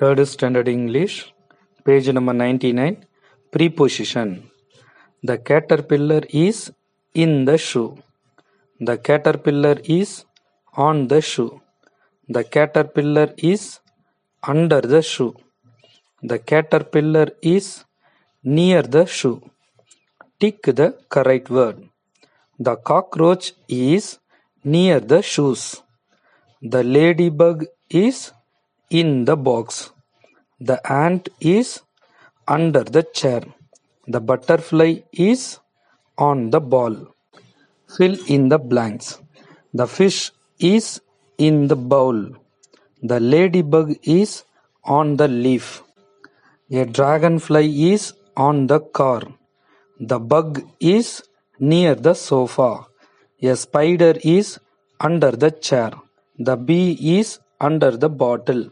Third standard English, page number 99, preposition. The caterpillar is in the shoe. The caterpillar is on the shoe. The caterpillar is under the shoe. The caterpillar is near the shoe. Tick the correct word. The cockroach is near the shoes. The ladybug is in the box. The ant is under the chair. The butterfly is on the ball. Fill in the blanks. The fish is in the bowl. The ladybug is on the leaf. A dragonfly is on the car. The bug is near the sofa. A spider is under the chair. The bee is under the bottle.